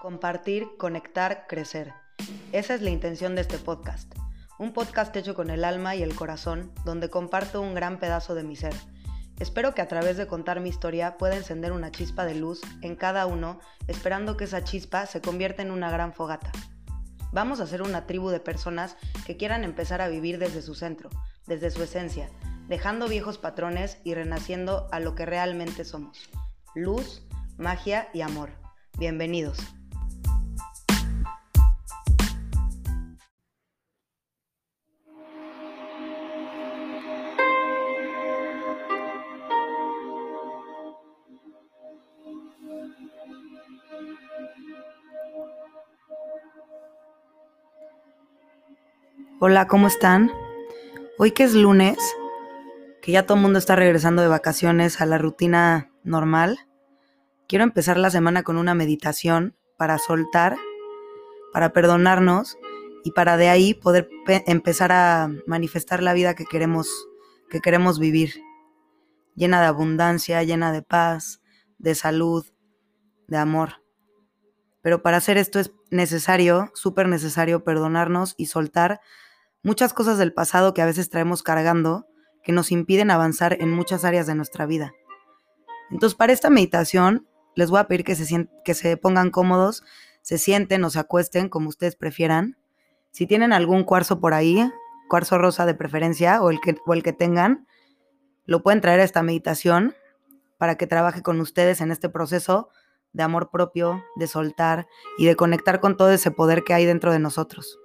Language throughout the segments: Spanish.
Compartir, conectar, crecer. Esa es la intención de este podcast. Un podcast hecho con el alma y el corazón, donde comparto un gran pedazo de mi ser. Espero que a través de contar mi historia pueda encender una chispa de luz en cada uno, esperando que esa chispa se convierta en una gran fogata. Vamos a ser una tribu de personas que quieran empezar a vivir desde su centro, desde su esencia, dejando viejos patrones y renaciendo a lo que realmente somos. Luz, magia y amor. Bienvenidos. Hola, ¿cómo están? Hoy que es lunes, que ya todo el mundo está regresando de vacaciones a la rutina normal, quiero empezar la semana con una meditación para soltar, para perdonarnos y para de ahí poder empezar a manifestar la vida que queremos, que queremos vivir, llena de abundancia, llena de paz, de salud, de amor. Pero para hacer esto es necesario, súper necesario, perdonarnos y soltar muchas cosas del pasado que a veces traemos cargando que nos impiden avanzar en muchas áreas de nuestra vida. Entonces, para esta meditación, les voy a pedir que se, que se pongan cómodos, se sienten o se acuesten como ustedes prefieran. Si tienen algún cuarzo por ahí, cuarzo rosa de preferencia o el que, o el que tengan, lo pueden traer a esta meditación para que trabaje con ustedes en este proceso de amor propio, de soltar y de conectar con todo ese poder que hay dentro de nosotros.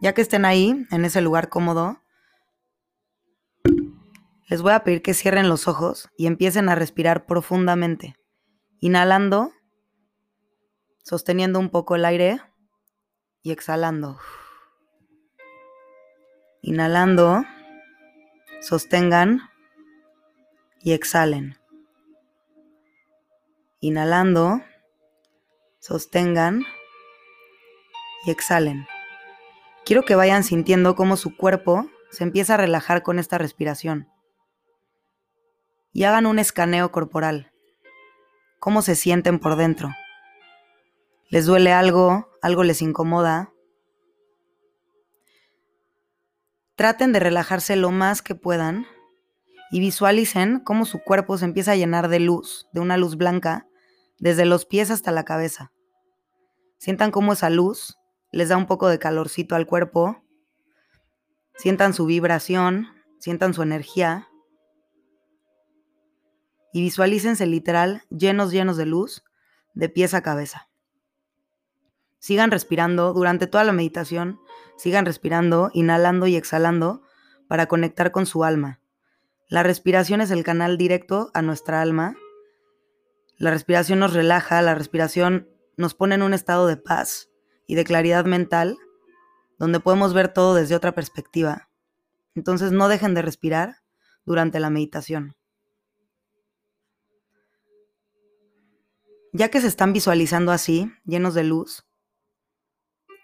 Ya que estén ahí, en ese lugar cómodo, les voy a pedir que cierren los ojos y empiecen a respirar profundamente, inhalando, sosteniendo un poco el aire y exhalando. Inhalando, sostengan y exhalen. Inhalando, sostengan y exhalen. Quiero que vayan sintiendo cómo su cuerpo se empieza a relajar con esta respiración. Y hagan un escaneo corporal. ¿Cómo se sienten por dentro? ¿Les duele algo? ¿Algo les incomoda? Traten de relajarse lo más que puedan y visualicen cómo su cuerpo se empieza a llenar de luz, de una luz blanca, desde los pies hasta la cabeza. Sientan cómo esa luz les da un poco de calorcito al cuerpo, sientan su vibración, sientan su energía y visualícense literal llenos, llenos de luz, de pies a cabeza. Sigan respirando durante toda la meditación, sigan respirando, inhalando y exhalando para conectar con su alma. La respiración es el canal directo a nuestra alma. La respiración nos relaja, la respiración nos pone en un estado de paz y de claridad mental, donde podemos ver todo desde otra perspectiva. Entonces no dejen de respirar durante la meditación. Ya que se están visualizando así, llenos de luz,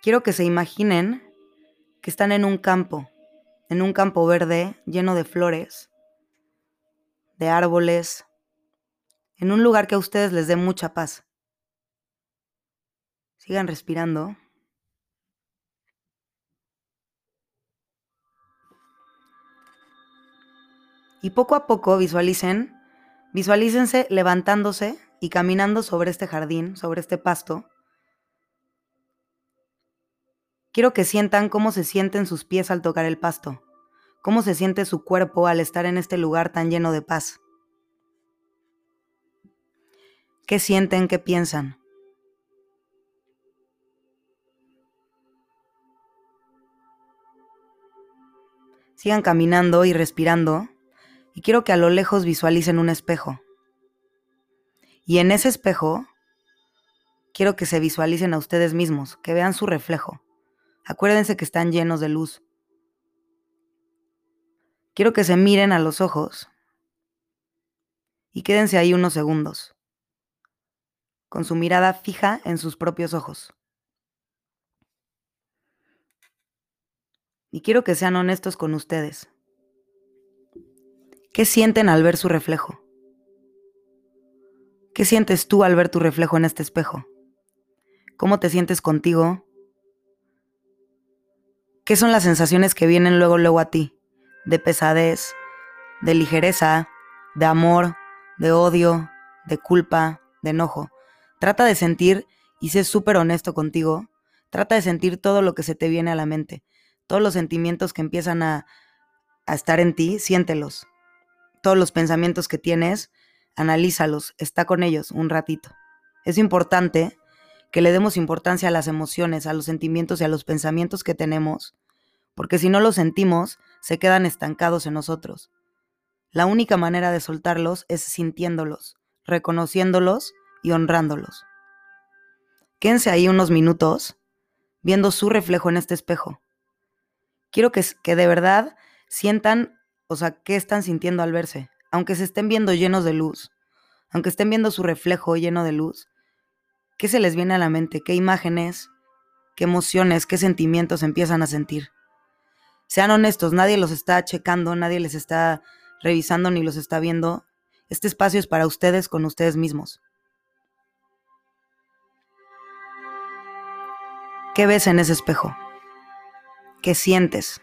quiero que se imaginen que están en un campo, en un campo verde lleno de flores, de árboles, en un lugar que a ustedes les dé mucha paz. Sigan respirando. Y poco a poco visualicen, visualícense levantándose y caminando sobre este jardín, sobre este pasto. Quiero que sientan cómo se sienten sus pies al tocar el pasto, cómo se siente su cuerpo al estar en este lugar tan lleno de paz. ¿Qué sienten? ¿Qué piensan? Sigan caminando y respirando y quiero que a lo lejos visualicen un espejo. Y en ese espejo quiero que se visualicen a ustedes mismos, que vean su reflejo. Acuérdense que están llenos de luz. Quiero que se miren a los ojos y quédense ahí unos segundos, con su mirada fija en sus propios ojos. y quiero que sean honestos con ustedes. ¿Qué sienten al ver su reflejo? ¿Qué sientes tú al ver tu reflejo en este espejo? ¿Cómo te sientes contigo? ¿Qué son las sensaciones que vienen luego luego a ti? De pesadez, de ligereza, de amor, de odio, de culpa, de enojo. Trata de sentir y sé súper honesto contigo. Trata de sentir todo lo que se te viene a la mente. Todos los sentimientos que empiezan a, a estar en ti, siéntelos. Todos los pensamientos que tienes, analízalos, está con ellos un ratito. Es importante que le demos importancia a las emociones, a los sentimientos y a los pensamientos que tenemos, porque si no los sentimos, se quedan estancados en nosotros. La única manera de soltarlos es sintiéndolos, reconociéndolos y honrándolos. Quédense ahí unos minutos viendo su reflejo en este espejo. Quiero que, que de verdad sientan, o sea, qué están sintiendo al verse, aunque se estén viendo llenos de luz, aunque estén viendo su reflejo lleno de luz, ¿qué se les viene a la mente? ¿Qué imágenes, qué emociones, qué sentimientos empiezan a sentir? Sean honestos, nadie los está checando, nadie les está revisando ni los está viendo. Este espacio es para ustedes con ustedes mismos. ¿Qué ves en ese espejo? ¿Qué sientes?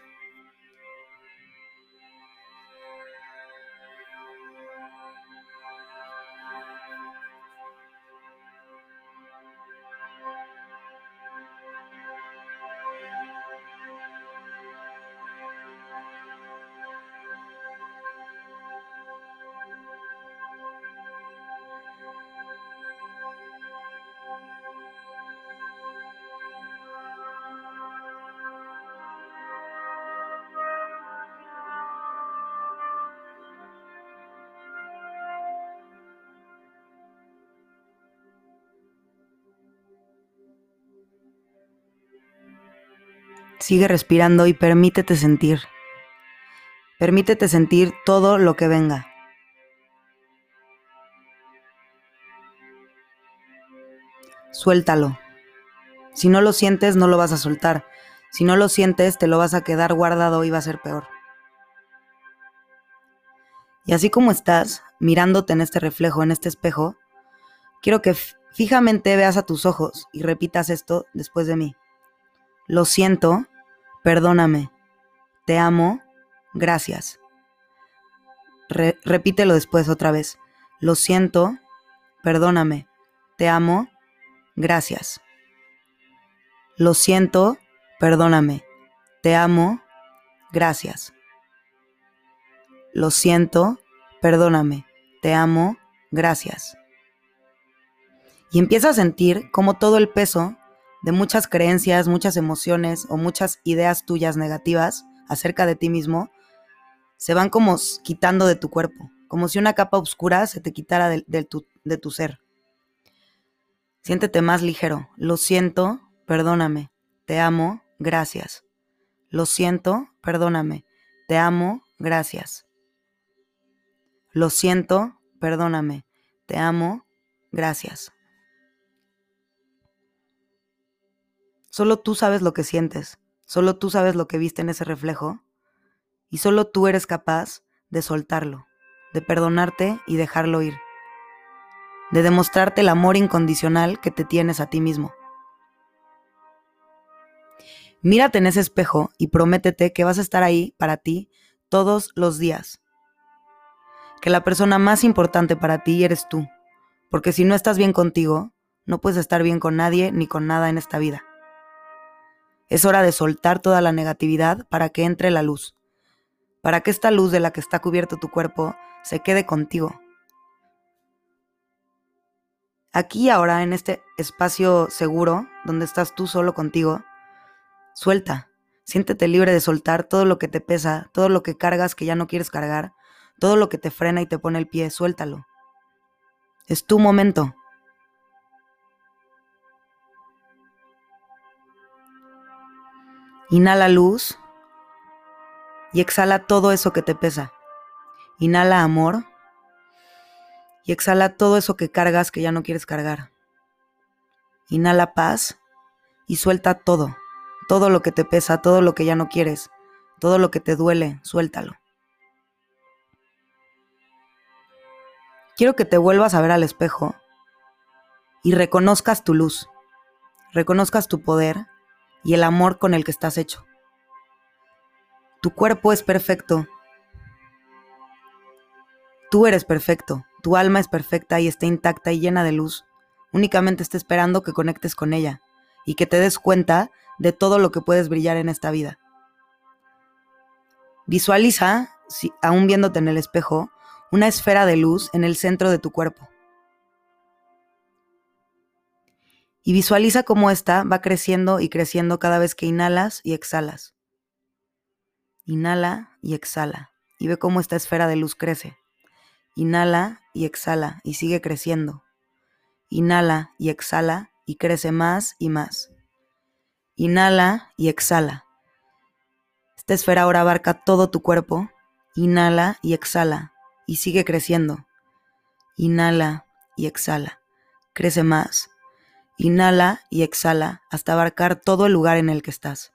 Sigue respirando y permítete sentir. Permítete sentir todo lo que venga. Suéltalo. Si no lo sientes, no lo vas a soltar. Si no lo sientes, te lo vas a quedar guardado y va a ser peor. Y así como estás, mirándote en este reflejo, en este espejo, quiero que fijamente veas a tus ojos y repitas esto después de mí. Lo siento, perdóname, te amo, gracias. repítelo después otra vez. Lo siento, perdóname, te amo, gracias. Lo siento, perdóname, te amo, gracias. Lo siento, perdóname, te amo, gracias. Y empieza a sentir como todo el peso de muchas creencias, muchas emociones o muchas ideas tuyas negativas acerca de ti mismo, se van como quitando de tu cuerpo, como si una capa oscura se te quitara de, tu, de tu ser. Siéntete más ligero. Lo siento, perdóname. Te amo, gracias. Lo siento, perdóname. Te amo, gracias. Lo siento, perdóname. Te amo, gracias. Solo tú sabes lo que sientes, solo tú sabes lo que viste en ese reflejo y solo tú eres capaz de soltarlo, de perdonarte y dejarlo ir, de demostrarte el amor incondicional que te tienes a ti mismo. Mírate en ese espejo y prométete que vas a estar ahí para ti todos los días. Que la persona más importante para ti eres tú, porque si no estás bien contigo, no puedes estar bien con nadie ni con nada en esta vida. Es hora de soltar toda la negatividad para que entre la luz, para que esta luz de la que está cubierto tu cuerpo se quede contigo. Aquí ahora, en este espacio seguro, donde estás tú solo contigo, suelta, siéntete libre de soltar todo lo que te pesa, todo lo que cargas que ya no quieres cargar, todo lo que te frena y te pone el pie, suéltalo. Es tu momento. Inhala luz y exhala todo eso que te pesa. Inhala amor y exhala todo eso que cargas que ya no quieres cargar. Inhala paz y suelta todo, todo lo que te pesa, todo lo que ya no quieres, todo lo que te duele, suéltalo. quiero que te vuelvas a ver al espejo y reconozcas tu luz, reconozcas tu poder y el amor con el que estás hecho. Tu cuerpo es perfecto. Tú eres perfecto, tu alma es perfecta y está intacta y llena de luz. Únicamente está esperando que conectes con ella y que te des cuenta de todo lo que puedes brillar en esta vida. Visualiza, aún viéndote en el espejo, una esfera de luz en el centro de tu cuerpo. Y visualiza cómo esta va creciendo y creciendo cada vez que inhalas y exhalas. Inhala y exhala. Y ve cómo esta esfera de luz crece. Inhala y exhala y sigue creciendo. Inhala y exhala y crece más y más. Inhala y exhala. Esta esfera ahora abarca todo tu cuerpo. Inhala y exhala y sigue creciendo. Inhala y exhala. Crece más. Inhala y exhala hasta abarcar todo el lugar en el que estás.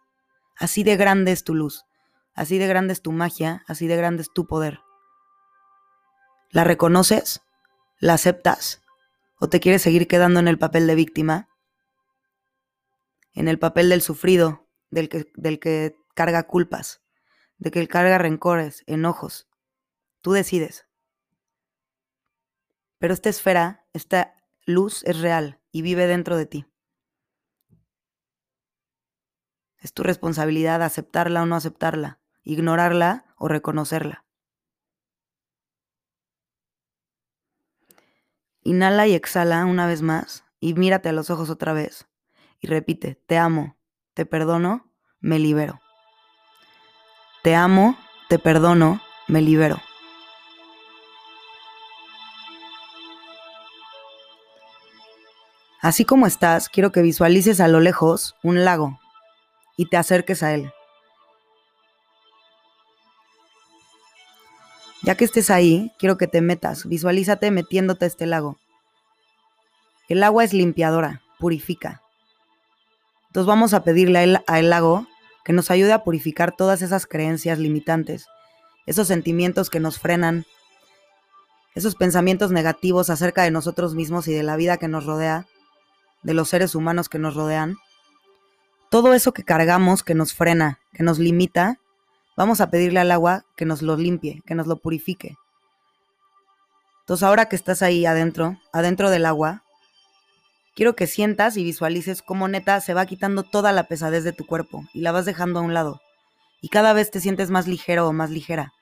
Así de grande es tu luz, así de grande es tu magia, así de grande es tu poder. ¿La reconoces? ¿La aceptas? ¿O te quieres seguir quedando en el papel de víctima? En el papel del sufrido, del que, carga culpas, de que carga rencores, enojos. Tú decides. Pero esta esfera, esta luz es real y vive dentro de ti. Es tu responsabilidad aceptarla o no aceptarla, ignorarla o reconocerla. Inhala y exhala una vez más y mírate a los ojos otra vez y repite, te amo, te perdono, me libero. Te amo, te perdono, me libero. Así como estás, quiero que visualices a lo lejos un lago y te acerques a él. Ya que estés ahí, quiero que te metas, visualízate metiéndote a este lago. El agua es limpiadora, purifica. Entonces vamos a pedirle al lago que nos ayude a purificar todas esas creencias limitantes, esos sentimientos que nos frenan, esos pensamientos negativos acerca de nosotros mismos y de la vida que nos rodea, de los seres humanos que nos rodean, todo eso que cargamos, que nos frena, que nos limita, vamos a pedirle al agua que nos lo limpie, que nos lo purifique. Entonces ahora que estás ahí adentro, adentro del agua, quiero que sientas y visualices cómo neta se va quitando toda la pesadez de tu cuerpo y la vas dejando a un lado. Y cada vez te sientes más ligero o más ligera.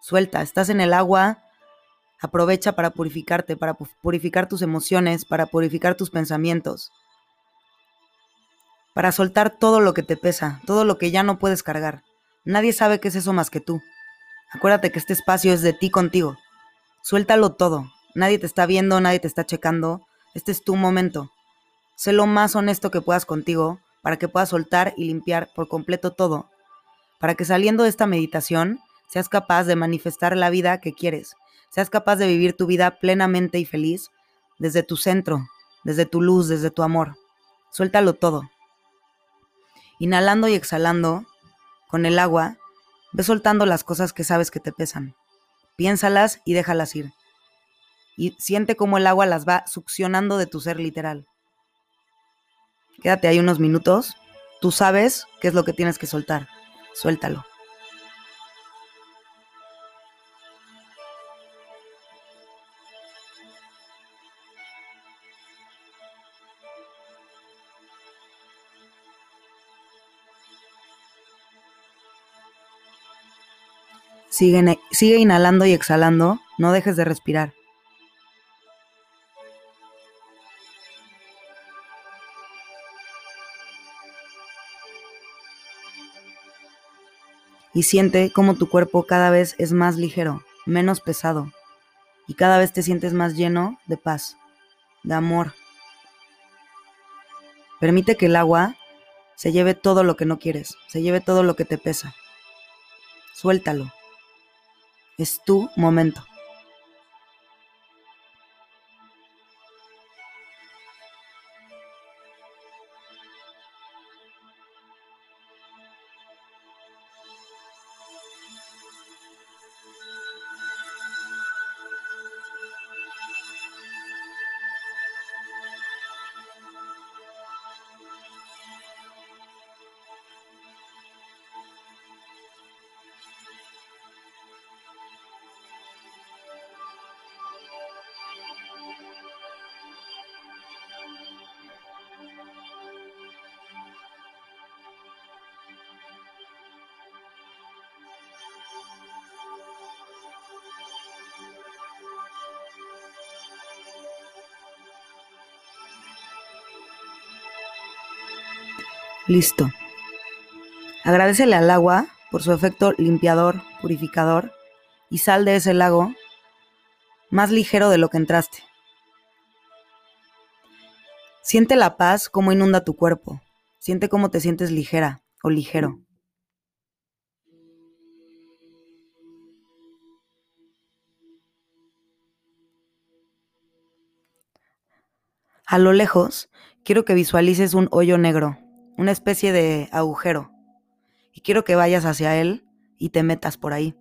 Suelta, estás en el agua, Aprovecha para purificarte, para purificar tus emociones, para purificar tus pensamientos, para soltar todo lo que te pesa, todo lo que ya no puedes cargar. Nadie sabe qué es eso más que tú. Acuérdate que este espacio es de ti contigo. Suéltalo todo. Nadie te está viendo, nadie te está checando. Este es tu momento. Sé lo más honesto que puedas contigo para que puedas soltar y limpiar por completo todo. Para que saliendo de esta meditación seas capaz de manifestar la vida que quieres seas capaz de vivir tu vida plenamente y feliz desde tu centro, desde tu luz, desde tu amor. Suéltalo todo. Inhalando y exhalando con el agua, ve soltando las cosas que sabes que te pesan. Piénsalas y déjalas ir. Y siente cómo el agua las va succionando de tu ser literal. Quédate ahí unos minutos. Tú sabes qué es lo que tienes que soltar. Suéltalo. Sigue, sigue inhalando y exhalando, no dejes de respirar. Y siente cómo tu cuerpo cada vez es más ligero, menos pesado, y cada vez te sientes más lleno de paz, de amor. Permite que el agua se lleve todo lo que no quieres, se lleve todo lo que te pesa. Suéltalo. Es tu momento. Listo. Agradecele al agua por su efecto limpiador, purificador, y sal de ese lago más ligero de lo que entraste. Siente la paz como inunda tu cuerpo. Siente cómo te sientes ligera o ligero. A lo lejos, quiero que visualices un hoyo negro, una especie de agujero, y quiero que vayas hacia él y te metas por ahí.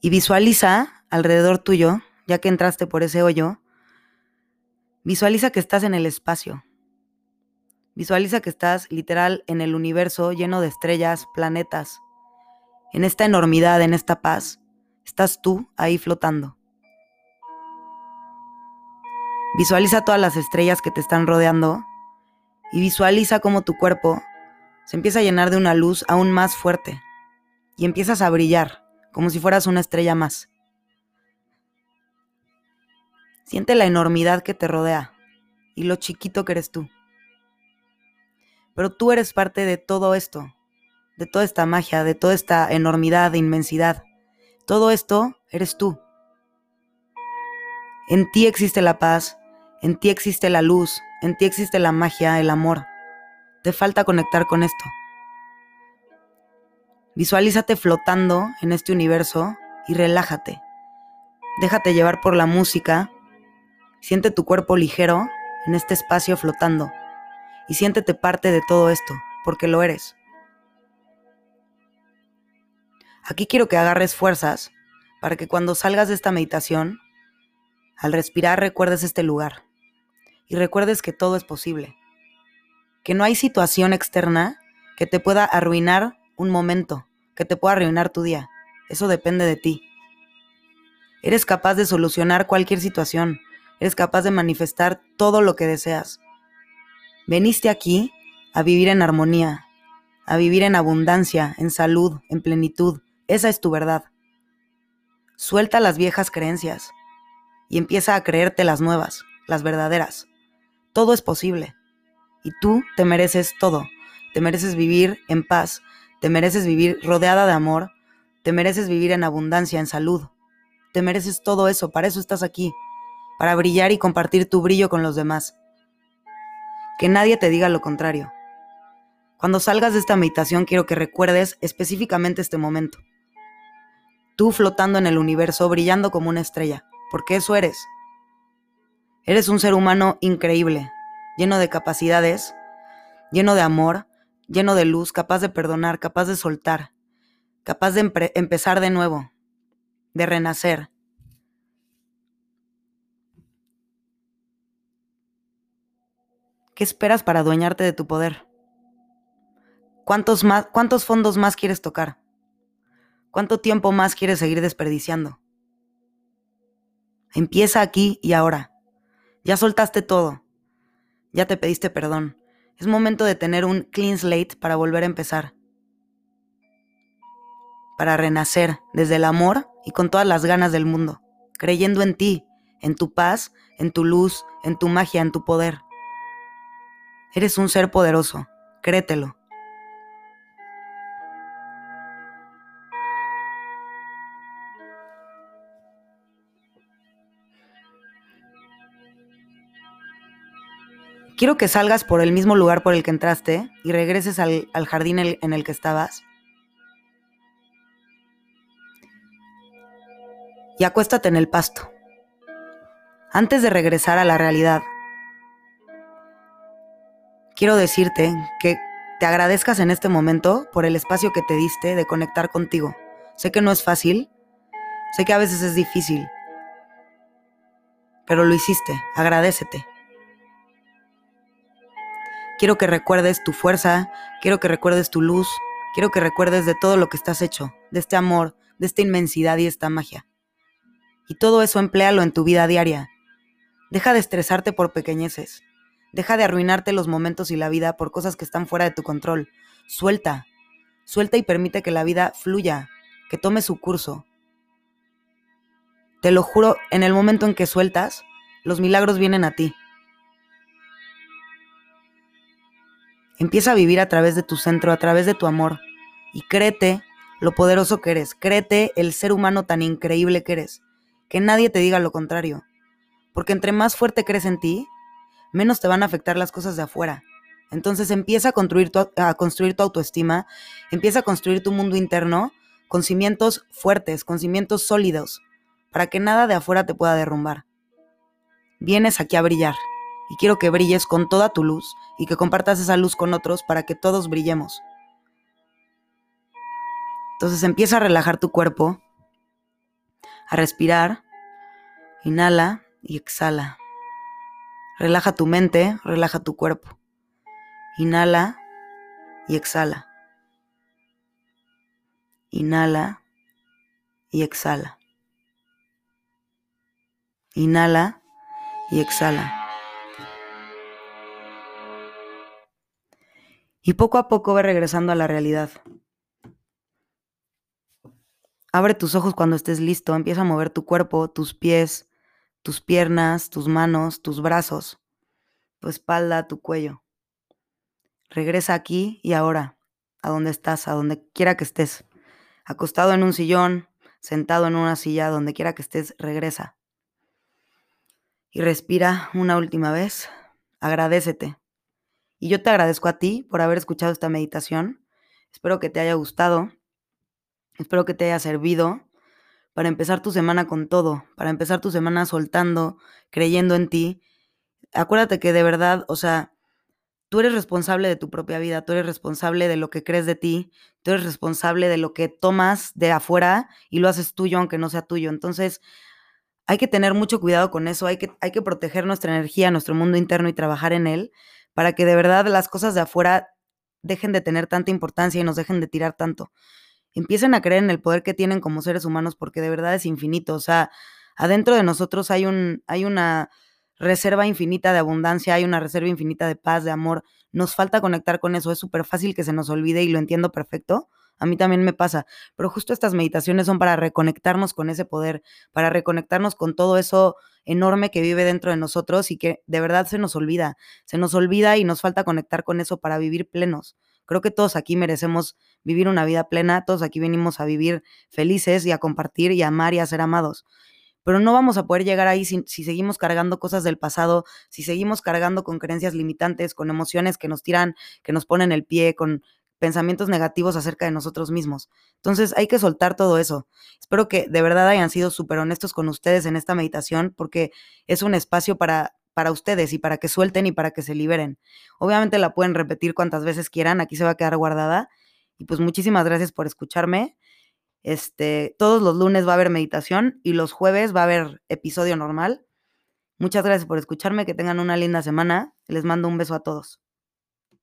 Y visualiza alrededor tuyo, ya que entraste por ese hoyo, visualiza que estás en el espacio. Visualiza que estás literal en el universo lleno de estrellas, planetas. En esta enormidad, en esta paz, estás tú ahí flotando. Visualiza todas las estrellas que te están rodeando y visualiza cómo tu cuerpo se empieza a llenar de una luz aún más fuerte y empiezas a brillar como si fueras una estrella más. Siente la enormidad que te rodea y lo chiquito que eres tú. Pero tú eres parte de todo esto, de toda esta magia, de toda esta enormidad, de inmensidad. Todo esto eres tú. En ti existe la paz, en ti existe la luz, en ti existe la magia, el amor. Te falta conectar con esto. Visualízate flotando en este universo y relájate. Déjate llevar por la música. Siente tu cuerpo ligero en este espacio flotando. Y siéntete parte de todo esto, porque lo eres. Aquí quiero que agarres fuerzas para que cuando salgas de esta meditación, al respirar recuerdes este lugar y recuerdes que todo es posible, que no hay situación externa que te pueda arruinar un momento, que te pueda arruinar tu día. Eso depende de ti. Eres capaz de solucionar cualquier situación, eres capaz de manifestar todo lo que deseas. Veniste aquí a vivir en armonía, a vivir en abundancia, en salud, en plenitud. Esa es tu verdad. Suelta las viejas creencias y empieza a creerte las nuevas, las verdaderas todo es posible. Y tú te mereces todo. Te mereces vivir en paz, te mereces vivir rodeada de amor, te mereces vivir en abundancia, en salud. Te mereces todo eso, para eso estás aquí, para brillar y compartir tu brillo con los demás. Que nadie te diga lo contrario. Cuando salgas de esta meditación quiero que recuerdes específicamente este momento. Tú flotando en el universo, brillando como una estrella, porque eso eres. Eres un ser humano increíble, lleno de capacidades, lleno de amor, lleno de luz, capaz de perdonar, capaz de soltar, capaz de empezar de nuevo, de renacer. ¿Qué esperas para adueñarte de tu poder? ¿Cuántos, más, ¿Cuántos fondos más quieres tocar? ¿Cuánto tiempo más quieres seguir desperdiciando? Empieza aquí y ahora. Ya soltaste todo. Ya te pediste perdón. Es momento de tener un clean slate para volver a empezar. Para renacer desde el amor y con todas las ganas del mundo, creyendo en ti, en tu paz, en tu luz, en tu magia, en tu poder. Eres un ser poderoso, créetelo. Quiero que salgas por el mismo lugar por el que entraste y regreses al, jardín en el que estabas. Y acuéstate en el pasto. Antes de regresar a la realidad, quiero decirte que te agradezcas en este momento por el espacio que te diste de conectar contigo. Sé que no es fácil, sé que a veces es difícil, pero lo hiciste, agradecete. Quiero que recuerdes tu fuerza, quiero que recuerdes tu luz, quiero que recuerdes de todo lo que estás hecho, de este amor, de esta inmensidad y esta magia. Y todo eso empléalo en tu vida diaria. Deja de estresarte por pequeñeces. Deja de arruinarte los momentos y la vida por cosas que están fuera de tu control. Suelta. Suelta y permite que la vida fluya, que tome su curso. Te lo juro, en el momento en que sueltas, los milagros vienen a ti. Empieza a vivir a través de tu centro, a través de tu amor. Y créete lo poderoso que eres. Créete el ser humano tan increíble que eres. Que nadie te diga lo contrario. Porque entre más fuerte crees en ti, menos te van a afectar las cosas de afuera. Entonces empieza a construir, tu, a construir tu autoestima, empieza a construir tu mundo interno con cimientos fuertes, con cimientos sólidos, para que nada de afuera te pueda derrumbar. Vienes aquí a brillar y quiero que brilles con toda tu luz y que compartas esa luz con otros para que todos brillemos. Entonces empieza a relajar tu cuerpo, a respirar, inhala y exhala. Relaja tu mente, relaja tu cuerpo. Inhala y exhala. Inhala y exhala. Inhala y exhala. Y poco a poco ve regresando a la realidad. Abre tus ojos cuando estés listo, empieza a mover tu cuerpo, tus pies, tus piernas, tus manos, tus brazos, tu espalda, tu cuello. Regresa aquí y ahora, a donde estás, a donde quiera que estés. Acostado en un sillón, sentado en una silla, donde quiera que estés, regresa. Y respira una última vez. Agradecete. Y yo te agradezco a ti por haber escuchado esta meditación. Espero que te haya gustado. Espero que te haya servido para empezar tu semana con todo, para empezar tu semana soltando, creyendo en ti. Acuérdate que de verdad, o sea, tú eres responsable de tu propia vida, tú eres responsable de lo que crees de ti, tú eres responsable de lo que tomas de afuera y lo haces tuyo aunque no sea tuyo. Entonces, hay que tener mucho cuidado con eso, hay que, hay que proteger nuestra energía, nuestro mundo interno y trabajar en él para que de verdad las cosas de afuera dejen de tener tanta importancia y nos dejen de tirar tanto. Empiecen a creer en el poder que tienen como seres humanos porque de verdad es infinito. O sea, adentro de nosotros hay, un, hay una reserva infinita de abundancia, hay una reserva infinita de paz, de amor. Nos falta conectar con eso. Es súper fácil que se nos olvide y lo entiendo perfecto. A mí también me pasa. Pero justo estas meditaciones son para reconectarnos con ese poder, para reconectarnos con todo eso enorme que vive dentro de nosotros y que de verdad se nos olvida. Se nos olvida y nos falta conectar con eso para vivir plenos. Creo que todos aquí merecemos vivir una vida plena, todos aquí venimos a vivir felices y a compartir y a amar y a ser amados pero no vamos a poder llegar ahí si, si, seguimos cargando cosas del pasado, si seguimos cargando con creencias limitantes, con emociones que nos tiran, que nos ponen el pie, con pensamientos negativos acerca de nosotros mismos. Entonces hay que soltar todo eso. Espero que de verdad hayan sido súper honestos con ustedes en esta meditación porque es un espacio para, para ustedes y para que suelten y para que se liberen. Obviamente la pueden repetir cuantas veces quieran, aquí se va a quedar guardada. Y pues muchísimas gracias por escucharme. Este, todos los lunes va a haber meditación y los jueves va a haber episodio normal. Muchas gracias por escucharme, que tengan una linda semana. Les mando un beso a todos.